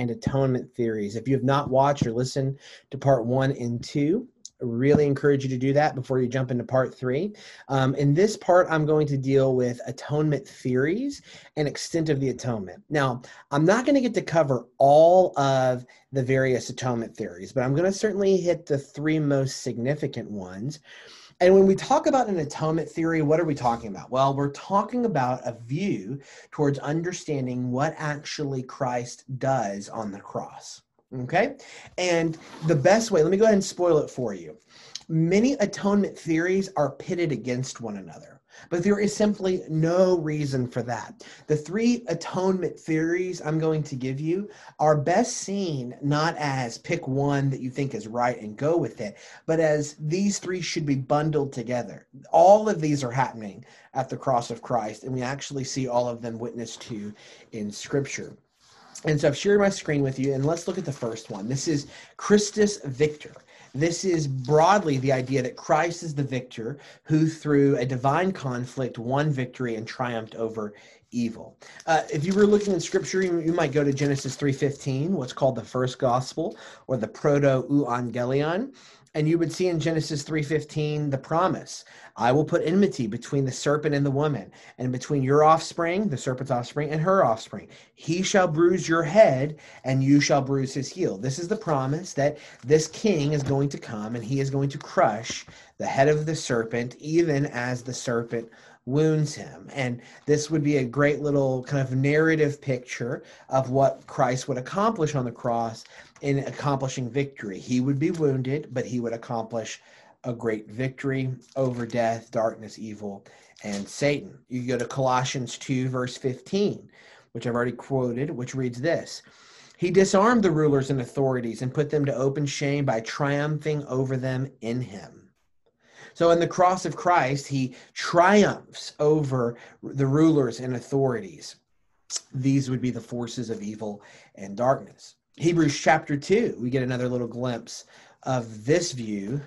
and atonement theories. If you have not watched or listened to part one and two, I really encourage you to do that before you jump into part three. Um, in this part, I'm going to deal with atonement theories and extent of the atonement. Now, I'm not going to get to cover all of the various atonement theories, but I'm going to certainly hit the three most significant ones. And when we talk about an atonement theory, what are we talking about? Well, we're talking about a view towards understanding what actually Christ does on the cross. Okay? And the best way, let me go ahead and spoil it for you. Many atonement theories are pitted against one another. But there is simply no reason for that. The three atonement theories I'm going to give you are best seen not as pick one that you think is right and go with it, but as these three should be bundled together. All of these are happening at the cross of Christ, and we actually see all of them witnessed to in Scripture. And so I've shared my screen with you, and let's look at the first one. This is Christus Victor. This is broadly the idea that Christ is the victor who, through a divine conflict, won victory and triumphed over evil. Uh, if you were looking in scripture, you, you might go to Genesis 3.15, what's called the first gospel, or the proto-evangelion and you would see in genesis 3.15 the promise i will put enmity between the serpent and the woman and between your offspring the serpent's offspring and her offspring he shall bruise your head and you shall bruise his heel this is the promise that this king is going to come and he is going to crush the head of the serpent even as the serpent wounds him. And this would be a great little kind of narrative picture of what Christ would accomplish on the cross in accomplishing victory. He would be wounded, but he would accomplish a great victory over death, darkness, evil, and Satan. You go to Colossians 2, verse 15, which I've already quoted, which reads this. He disarmed the rulers and authorities and put them to open shame by triumphing over them in him. So, in the cross of Christ, he triumphs over the rulers and authorities. These would be the forces of evil and darkness. Hebrews chapter 2, we get another little glimpse of this view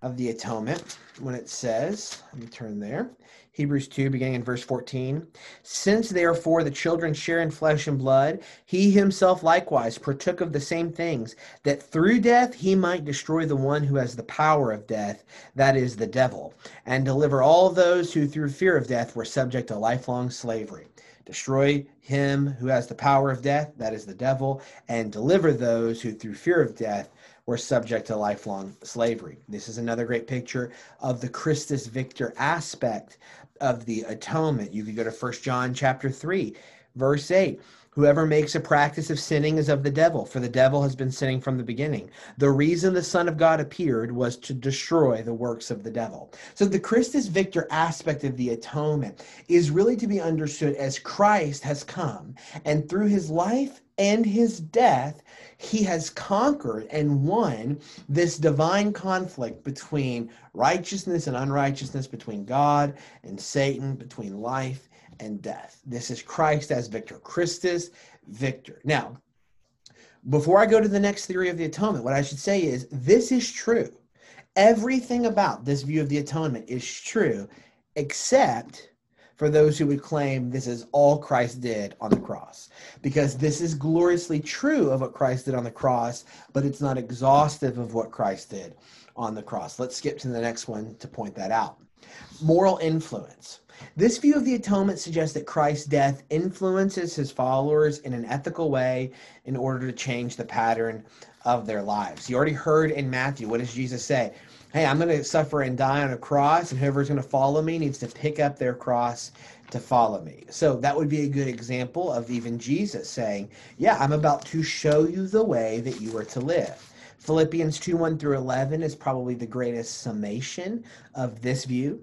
of the atonement when it says, let me turn there. Hebrews 2, beginning in verse 14. Since therefore the children share in flesh and blood, he himself likewise partook of the same things, that through death he might destroy the one who has the power of death, that is, the devil, and deliver all those who through fear of death were subject to lifelong slavery. Destroy him who has the power of death, that is, the devil, and deliver those who through fear of death were subject to lifelong slavery. This is another great picture of the Christus Victor aspect of the atonement. You could go to First John chapter 3, verse 8. Whoever makes a practice of sinning is of the devil, for the devil has been sinning from the beginning. The reason the Son of God appeared was to destroy the works of the devil. So the Christus Victor aspect of the atonement is really to be understood as Christ has come, and through his life and his death, he has conquered and won this divine conflict between righteousness and unrighteousness, between God and Satan, between life and death. This is Christ as victor, Christus victor. Now, before I go to the next theory of the atonement, what I should say is this is true. Everything about this view of the atonement is true, except for those who would claim this is all Christ did on the cross. Because this is gloriously true of what Christ did on the cross, but it's not exhaustive of what Christ did on the cross. Let's skip to the next one to point that out. Moral influence. This view of the atonement suggests that Christ's death influences his followers in an ethical way in order to change the pattern of their lives. You already heard in Matthew, what does Jesus say? hey, I'm going to suffer and die on a cross, and whoever's going to follow me needs to pick up their cross to follow me. So that would be a good example of even Jesus saying, yeah, I'm about to show you the way that you are to live. Philippians 2 1 through 11 is probably the greatest summation of this view.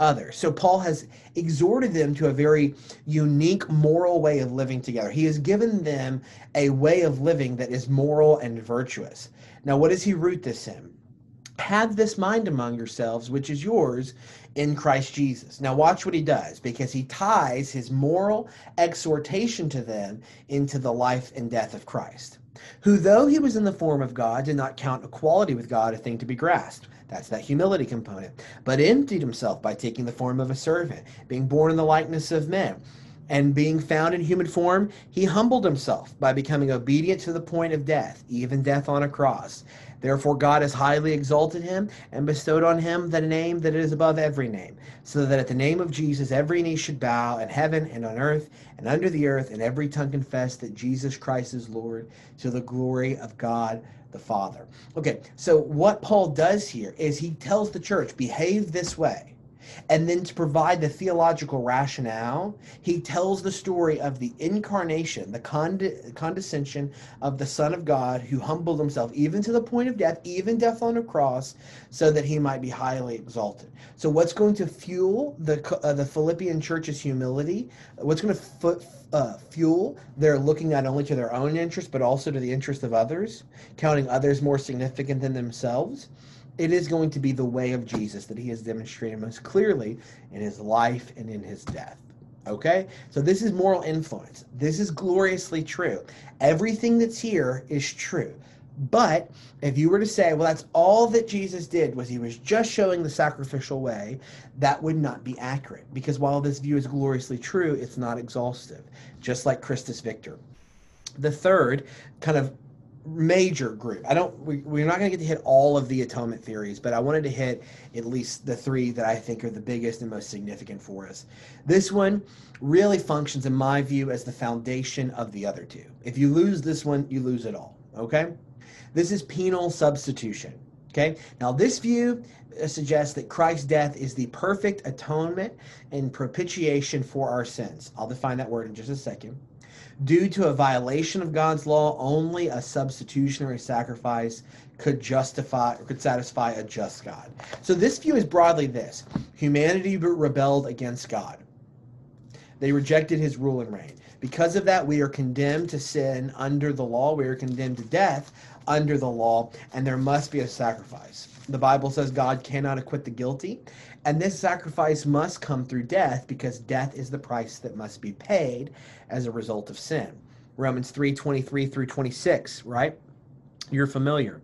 others. So Paul has exhorted them to a very unique moral way of living together. He has given them a way of living that is moral and virtuous. Now, what does he root this in? have this mind among yourselves, which is yours in Christ Jesus. Now, watch what he does because he ties his moral exhortation to them into the life and death of Christ, who, though he was in the form of God, did not count equality with God a thing to be grasped. That's that humility component, but emptied himself by taking the form of a servant, being born in the likeness of men. And being found in human form, he humbled himself by becoming obedient to the point of death, even death on a cross. Therefore, God has highly exalted him and bestowed on him the name that is above every name, so that at the name of Jesus every knee should bow in heaven and on earth and under the earth, and every tongue confess that Jesus Christ is Lord to the glory of God the Father. Okay, so what Paul does here is he tells the church, behave this way. And then to provide the theological rationale, he tells the story of the incarnation, the cond- condescension of the Son of God who humbled himself even to the point of death, even death on a cross, so that he might be highly exalted. So, what's going to fuel the, uh, the Philippian church's humility? What's going to uh, fuel their looking not only to their own interest, but also to the interest of others, counting others more significant than themselves? It is going to be the way of Jesus that he has demonstrated most clearly in his life and in his death. Okay? So this is moral influence. This is gloriously true. Everything that's here is true. But if you were to say, well, that's all that Jesus did was he was just showing the sacrificial way, that would not be accurate. Because while this view is gloriously true, it's not exhaustive, just like Christus Victor. The third kind of major group. I don't. We, we're not going to get to hit all of the atonement theories, but I wanted to hit at least the three that I think are the biggest and most significant for us. This one really functions, in my view, as the foundation of the other two. If you lose this one, you lose it all. Okay. This is penal substitution. Okay. Now this view uh, suggests that Christ's death is the perfect atonement and propitiation for our sins. I'll define that word in just a second due to a violation of God's law, only a substitutionary sacrifice could justify or could satisfy a just God. So this view is broadly this humanity rebelled against God. They rejected his rule and reign. Because of that, we are condemned to sin under the law. We are condemned to death under the law, and there must be a sacrifice. The Bible says God cannot acquit the guilty, and this sacrifice must come through death because death is the price that must be paid as a result of sin. Romans 3 23 through 26, right? You're familiar.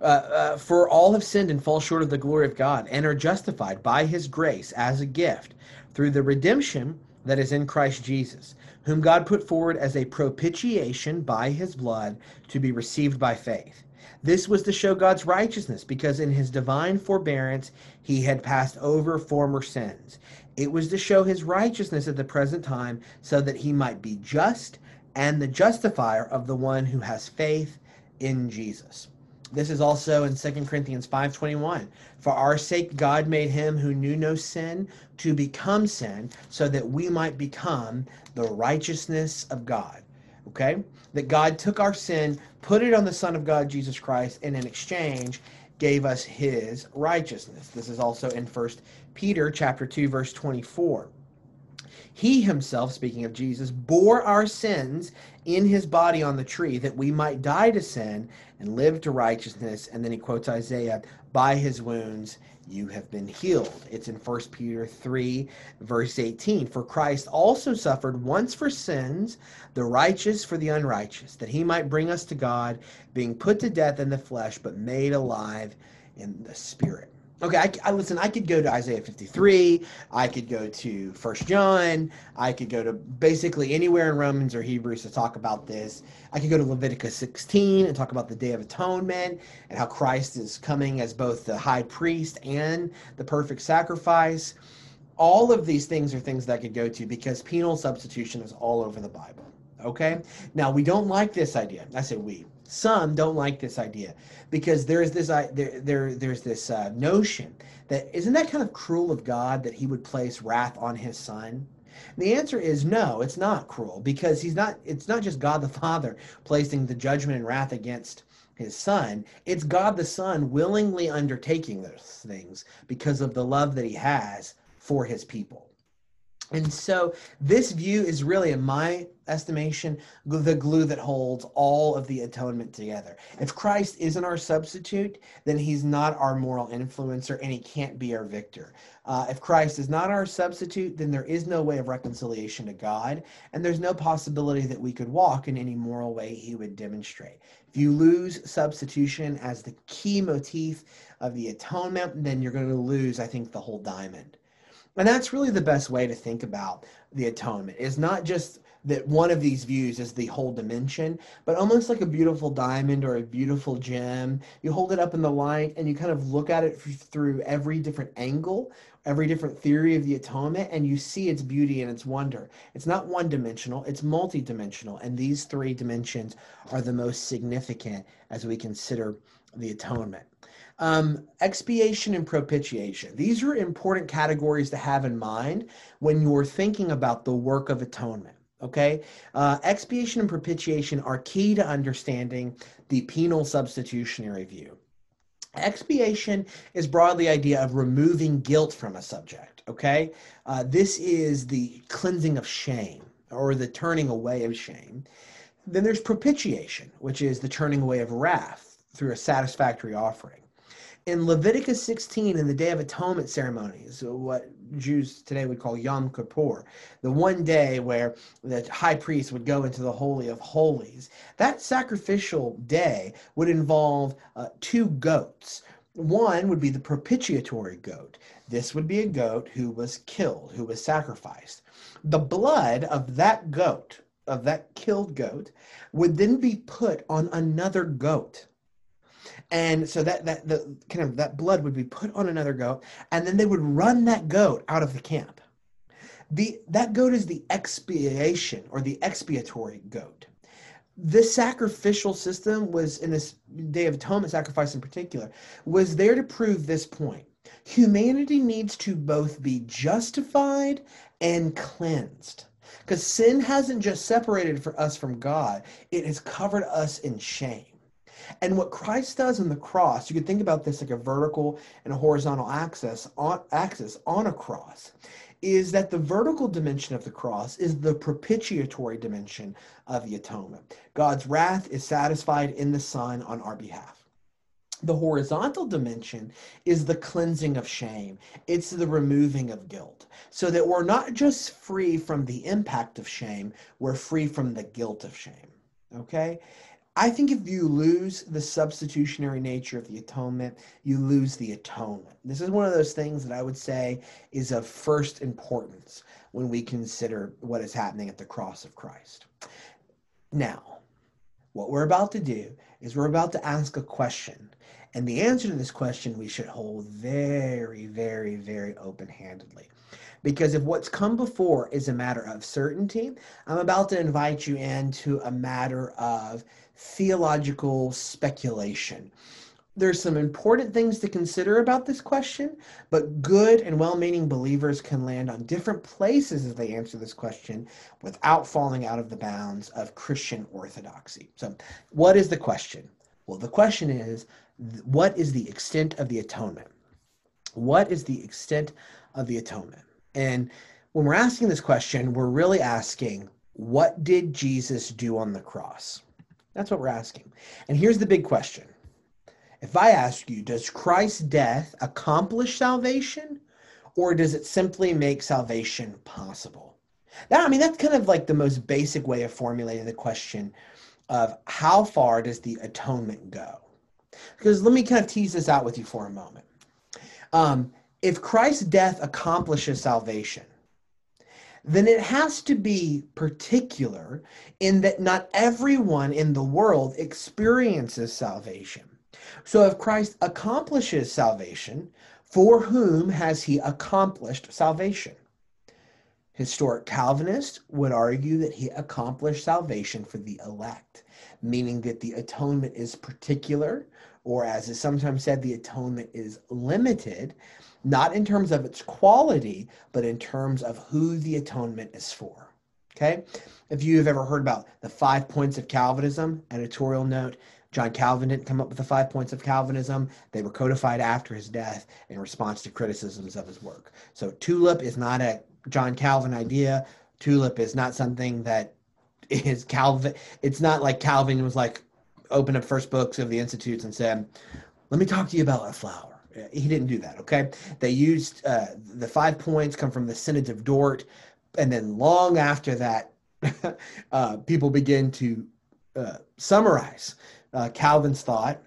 Uh, uh, for all have sinned and fall short of the glory of God and are justified by his grace as a gift through the redemption that is in Christ Jesus, whom God put forward as a propitiation by his blood to be received by faith. This was to show God's righteousness, because in his divine forbearance he had passed over former sins. It was to show his righteousness at the present time, so that he might be just and the justifier of the one who has faith in Jesus. This is also in 2 Corinthians 5:21. For our sake God made him who knew no sin to become sin so that we might become the righteousness of God. Okay? That God took our sin, put it on the Son of God, Jesus Christ, and in exchange gave us his righteousness. This is also in First Peter chapter 2 verse 24. He himself, speaking of Jesus, bore our sins in his body on the tree that we might die to sin and live to righteousness. And then he quotes Isaiah, by his wounds you have been healed. It's in 1 Peter 3, verse 18. For Christ also suffered once for sins, the righteous for the unrighteous, that he might bring us to God, being put to death in the flesh, but made alive in the spirit. Okay, I, I, listen. I could go to Isaiah 53. I could go to First John. I could go to basically anywhere in Romans or Hebrews to talk about this. I could go to Leviticus 16 and talk about the Day of Atonement and how Christ is coming as both the high priest and the perfect sacrifice. All of these things are things that I could go to because penal substitution is all over the Bible. Okay, now we don't like this idea. I say we some don't like this idea because there's this there, there there's this uh, notion that isn't that kind of cruel of God that he would place wrath on his son. And the answer is no, it's not cruel because he's not it's not just God the Father placing the judgment and wrath against his son, it's God the Son willingly undertaking those things because of the love that he has for his people. And so this view is really, in my estimation, the glue that holds all of the atonement together. If Christ isn't our substitute, then he's not our moral influencer and he can't be our victor. Uh, if Christ is not our substitute, then there is no way of reconciliation to God, and there's no possibility that we could walk in any moral way he would demonstrate. If you lose substitution as the key motif of the atonement, then you're going to lose, I think, the whole diamond. And that's really the best way to think about the atonement is not just that one of these views is the whole dimension, but almost like a beautiful diamond or a beautiful gem. You hold it up in the light and you kind of look at it through every different angle, every different theory of the atonement, and you see its beauty and its wonder. It's not one dimensional, it's multi-dimensional. And these three dimensions are the most significant as we consider the atonement. Um, expiation and propitiation. These are important categories to have in mind when you're thinking about the work of atonement. Okay, uh, expiation and propitiation are key to understanding the penal substitutionary view. Expiation is broadly the idea of removing guilt from a subject. Okay, uh, this is the cleansing of shame or the turning away of shame. Then there's propitiation, which is the turning away of wrath through a satisfactory offering in Leviticus 16, in the Day of Atonement ceremony, ceremonies, what Jews today would call Yom Kippur, the one day where the high priest would go into the Holy of Holies, that sacrificial day would involve uh, two goats. One would be the propitiatory goat. This would be a goat who was killed, who was sacrificed. The blood of that goat, of that killed goat, would then be put on another goat and so that that the kind of that blood would be put on another goat and then they would run that goat out of the camp. The that goat is the expiation or the expiatory goat. This sacrificial system was in this day of atonement sacrifice in particular was there to prove this point. Humanity needs to both be justified and cleansed because sin hasn't just separated for us from god it has covered us in shame and what Christ does on the cross, you could think about this like a vertical and a horizontal axis on axis on a cross, is that the vertical dimension of the cross is the propitiatory dimension of the atonement. God's wrath is satisfied in the Son on our behalf. The horizontal dimension is the cleansing of shame. It's the removing of guilt. So that we're not just free from the impact of shame, we're free from the guilt of shame. Okay? I think if you lose the substitutionary nature of the atonement, you lose the atonement. This is one of those things that I would say is of first importance when we consider what is happening at the cross of Christ. Now, what we're about to do is we're about to ask a question. And the answer to this question we should hold very, very, very open handedly. Because if what's come before is a matter of certainty, I'm about to invite you into a matter of theological speculation. There's some important things to consider about this question, but good and well meaning believers can land on different places as they answer this question without falling out of the bounds of Christian orthodoxy. So, what is the question? Well, the question is what is the extent of the atonement? What is the extent of the atonement? And when we're asking this question, we're really asking, what did Jesus do on the cross? That's what we're asking. And here's the big question. If I ask you, does Christ's death accomplish salvation or does it simply make salvation possible? That, I mean, that's kind of like the most basic way of formulating the question of how far does the atonement go? Because let me kind of tease this out with you for a moment. Um, if Christ's death accomplishes salvation, then it has to be particular in that not everyone in the world experiences salvation. So if Christ accomplishes salvation, for whom has he accomplished salvation? Historic Calvinists would argue that he accomplished salvation for the elect, meaning that the atonement is particular, or as is sometimes said, the atonement is limited not in terms of its quality, but in terms of who the atonement is for. Okay? If you have ever heard about the five points of Calvinism, editorial note, John Calvin didn't come up with the five points of Calvinism. They were codified after his death in response to criticisms of his work. So TULIP is not a John Calvin idea. Tulip is not something that is Calvin. It's not like Calvin was like, opened up first books of the institutes and said, let me talk to you about a flower. He didn't do that. Okay. They used uh, the five points come from the Synods of Dort. And then long after that, uh, people begin to uh, summarize uh, Calvin's thought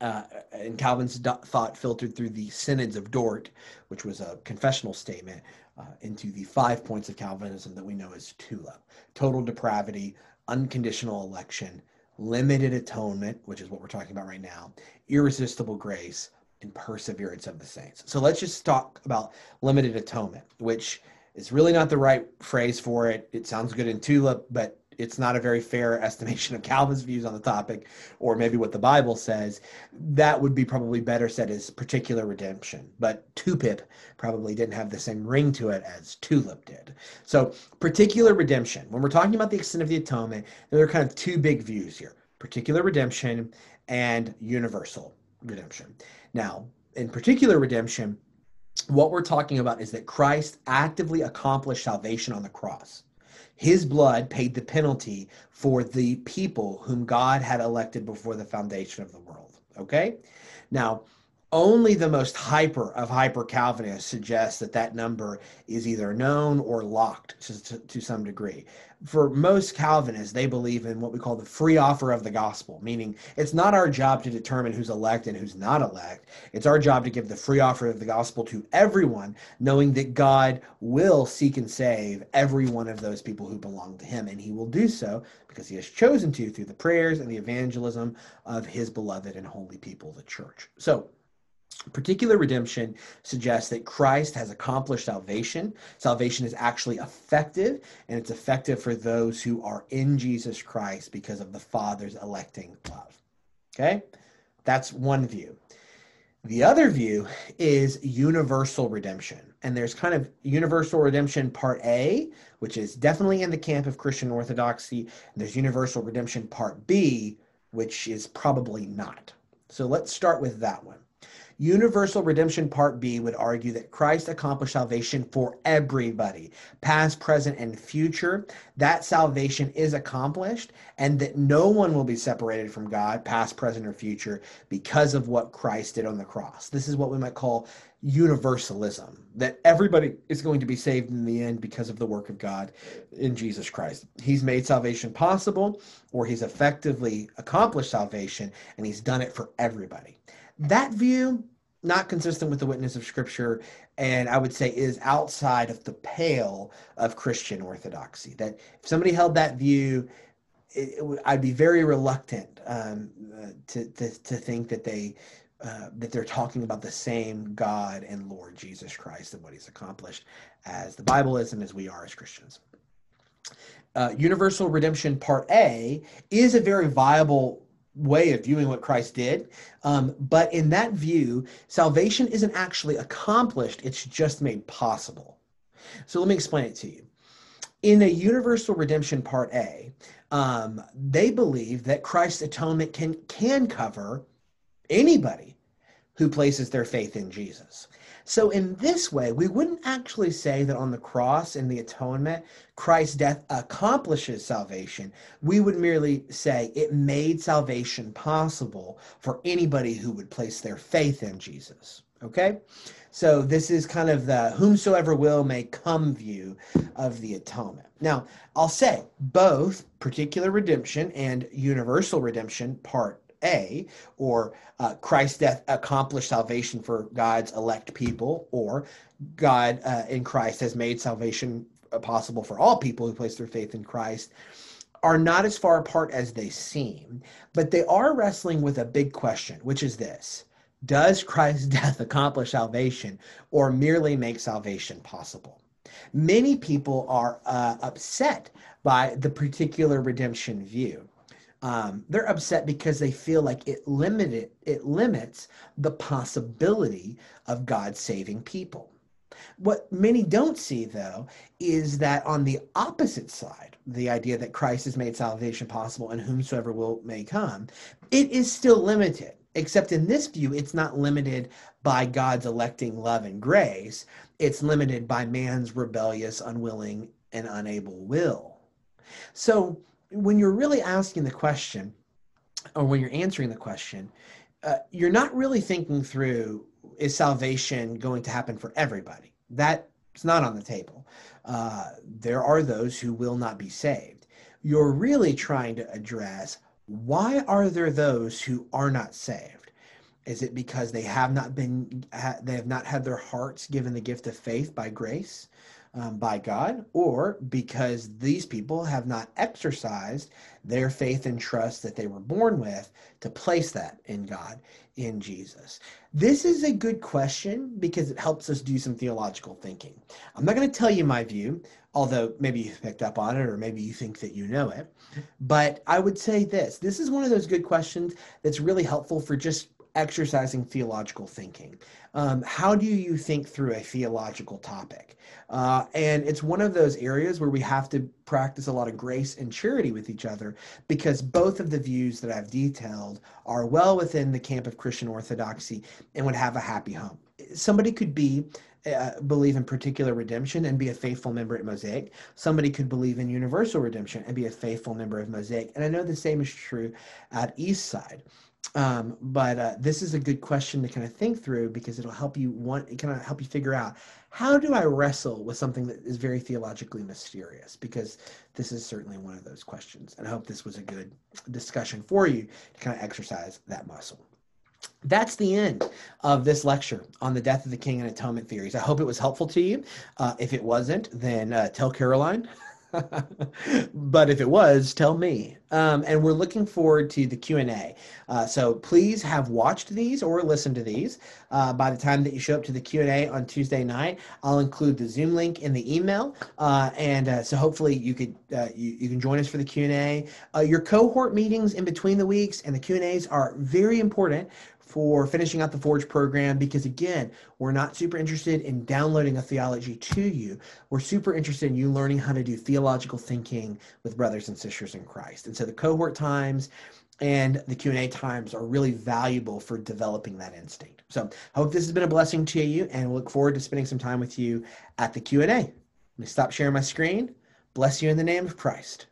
uh, and Calvin's thought filtered through the Synods of Dort, which was a confessional statement, uh, into the five points of Calvinism that we know as TULIP total depravity, unconditional election, limited atonement, which is what we're talking about right now, irresistible grace, and perseverance of the saints. So let's just talk about limited atonement, which is really not the right phrase for it. It sounds good in TULIP, but it's not a very fair estimation of Calvin's views on the topic, or maybe what the Bible says. That would be probably better said as particular redemption. But TUPIP probably didn't have the same ring to it as TULIP did. So, particular redemption. When we're talking about the extent of the atonement, there are kind of two big views here particular redemption and universal redemption. Now, in particular redemption, what we're talking about is that Christ actively accomplished salvation on the cross. His blood paid the penalty for the people whom God had elected before the foundation of the world. Okay? Now, only the most hyper of hyper Calvinists suggests that that number is either known or locked to, to, to, some degree. For most Calvinists, they believe in what we call the free offer of the gospel, meaning it's not our job to determine who's elect and who's not elect. It's our job to give the free offer of the gospel to everyone, knowing that God will seek and save every one of those people who belong to Him. And He will do so because He has chosen to through the prayers and the evangelism of His beloved and holy people, the church. So, Particular redemption suggests that Christ has accomplished salvation. Salvation is actually effective, and it's effective for those who are in Jesus Christ because of the Father's electing love. Okay? That's one view. The other view is universal redemption. And there's kind of universal redemption part A, which is definitely in the camp of Christian orthodoxy. And there's universal redemption part B, which is probably not. So let's start with that one. Universal Redemption Part B would argue that Christ accomplished salvation for everybody, past, present, and future. That salvation is accomplished, and that no one will be separated from God, past, present, or future, because of what Christ did on the cross. This is what we might call universalism that everybody is going to be saved in the end because of the work of God in Jesus Christ. He's made salvation possible, or he's effectively accomplished salvation, and he's done it for everybody. That view, not consistent with the witness of Scripture, and I would say is outside of the pale of Christian orthodoxy. That if somebody held that view, it, it, I'd be very reluctant um, uh, to, to, to think that they uh, that they're talking about the same God and Lord Jesus Christ and what He's accomplished as the Bible is and as we are as Christians. Uh, Universal Redemption Part A is a very viable way of viewing what Christ did. Um, but in that view, salvation isn't actually accomplished, it's just made possible. So let me explain it to you. In a universal redemption part A, um, they believe that Christ's atonement can, can cover anybody who places their faith in Jesus. So, in this way, we wouldn't actually say that on the cross and the atonement, Christ's death accomplishes salvation. We would merely say it made salvation possible for anybody who would place their faith in Jesus. Okay? So, this is kind of the whomsoever will may come view of the atonement. Now, I'll say both particular redemption and universal redemption, part a, or uh, Christ's death accomplished salvation for God's elect people, or God uh, in Christ has made salvation possible for all people who place their faith in Christ, are not as far apart as they seem, but they are wrestling with a big question, which is this Does Christ's death accomplish salvation or merely make salvation possible? Many people are uh, upset by the particular redemption view um, they're upset because they feel like it limited it limits the possibility of God saving people. What many don't see, though, is that on the opposite side, the idea that Christ has made salvation possible and whomsoever will may come, it is still limited. except in this view, it's not limited by God's electing love and grace, it's limited by man's rebellious, unwilling, and unable will. So when you're really asking the question, or when you're answering the question, uh, you're not really thinking through is salvation going to happen for everybody? That's not on the table. Uh, there are those who will not be saved. You're really trying to address why are there those who are not saved? Is it because they have not been they have not had their hearts given the gift of faith by grace? Um, by God, or because these people have not exercised their faith and trust that they were born with to place that in God, in Jesus? This is a good question because it helps us do some theological thinking. I'm not going to tell you my view, although maybe you picked up on it or maybe you think that you know it. But I would say this this is one of those good questions that's really helpful for just exercising theological thinking. Um, how do you think through a theological topic? Uh, and it's one of those areas where we have to practice a lot of grace and charity with each other because both of the views that I've detailed are well within the camp of Christian orthodoxy and would have a happy home. Somebody could be uh, believe in particular redemption and be a faithful member at Mosaic. Somebody could believe in universal redemption and be a faithful member of Mosaic. And I know the same is true at Eastside. Um, but uh, this is a good question to kind of think through because it'll help you want it kind of help you figure out how do I wrestle with something that is very theologically mysterious? Because this is certainly one of those questions. And I hope this was a good discussion for you to kind of exercise that muscle. That's the end of this lecture on the death of the king and atonement theories. I hope it was helpful to you. Uh, if it wasn't, then uh, tell Caroline. but if it was, tell me. Um, and we're looking forward to the Q and A. Uh, so please have watched these or listened to these. Uh, by the time that you show up to the Q and A on Tuesday night, I'll include the Zoom link in the email, uh, and uh, so hopefully you could uh, you, you can join us for the Q and A. Uh, your cohort meetings in between the weeks and the Q and A's are very important for finishing out the Forge program because, again, we're not super interested in downloading a theology to you. We're super interested in you learning how to do theological thinking with brothers and sisters in Christ. And so the cohort times and the Q&A times are really valuable for developing that instinct. So I hope this has been a blessing to you and look forward to spending some time with you at the Q&A. Let me stop sharing my screen. Bless you in the name of Christ.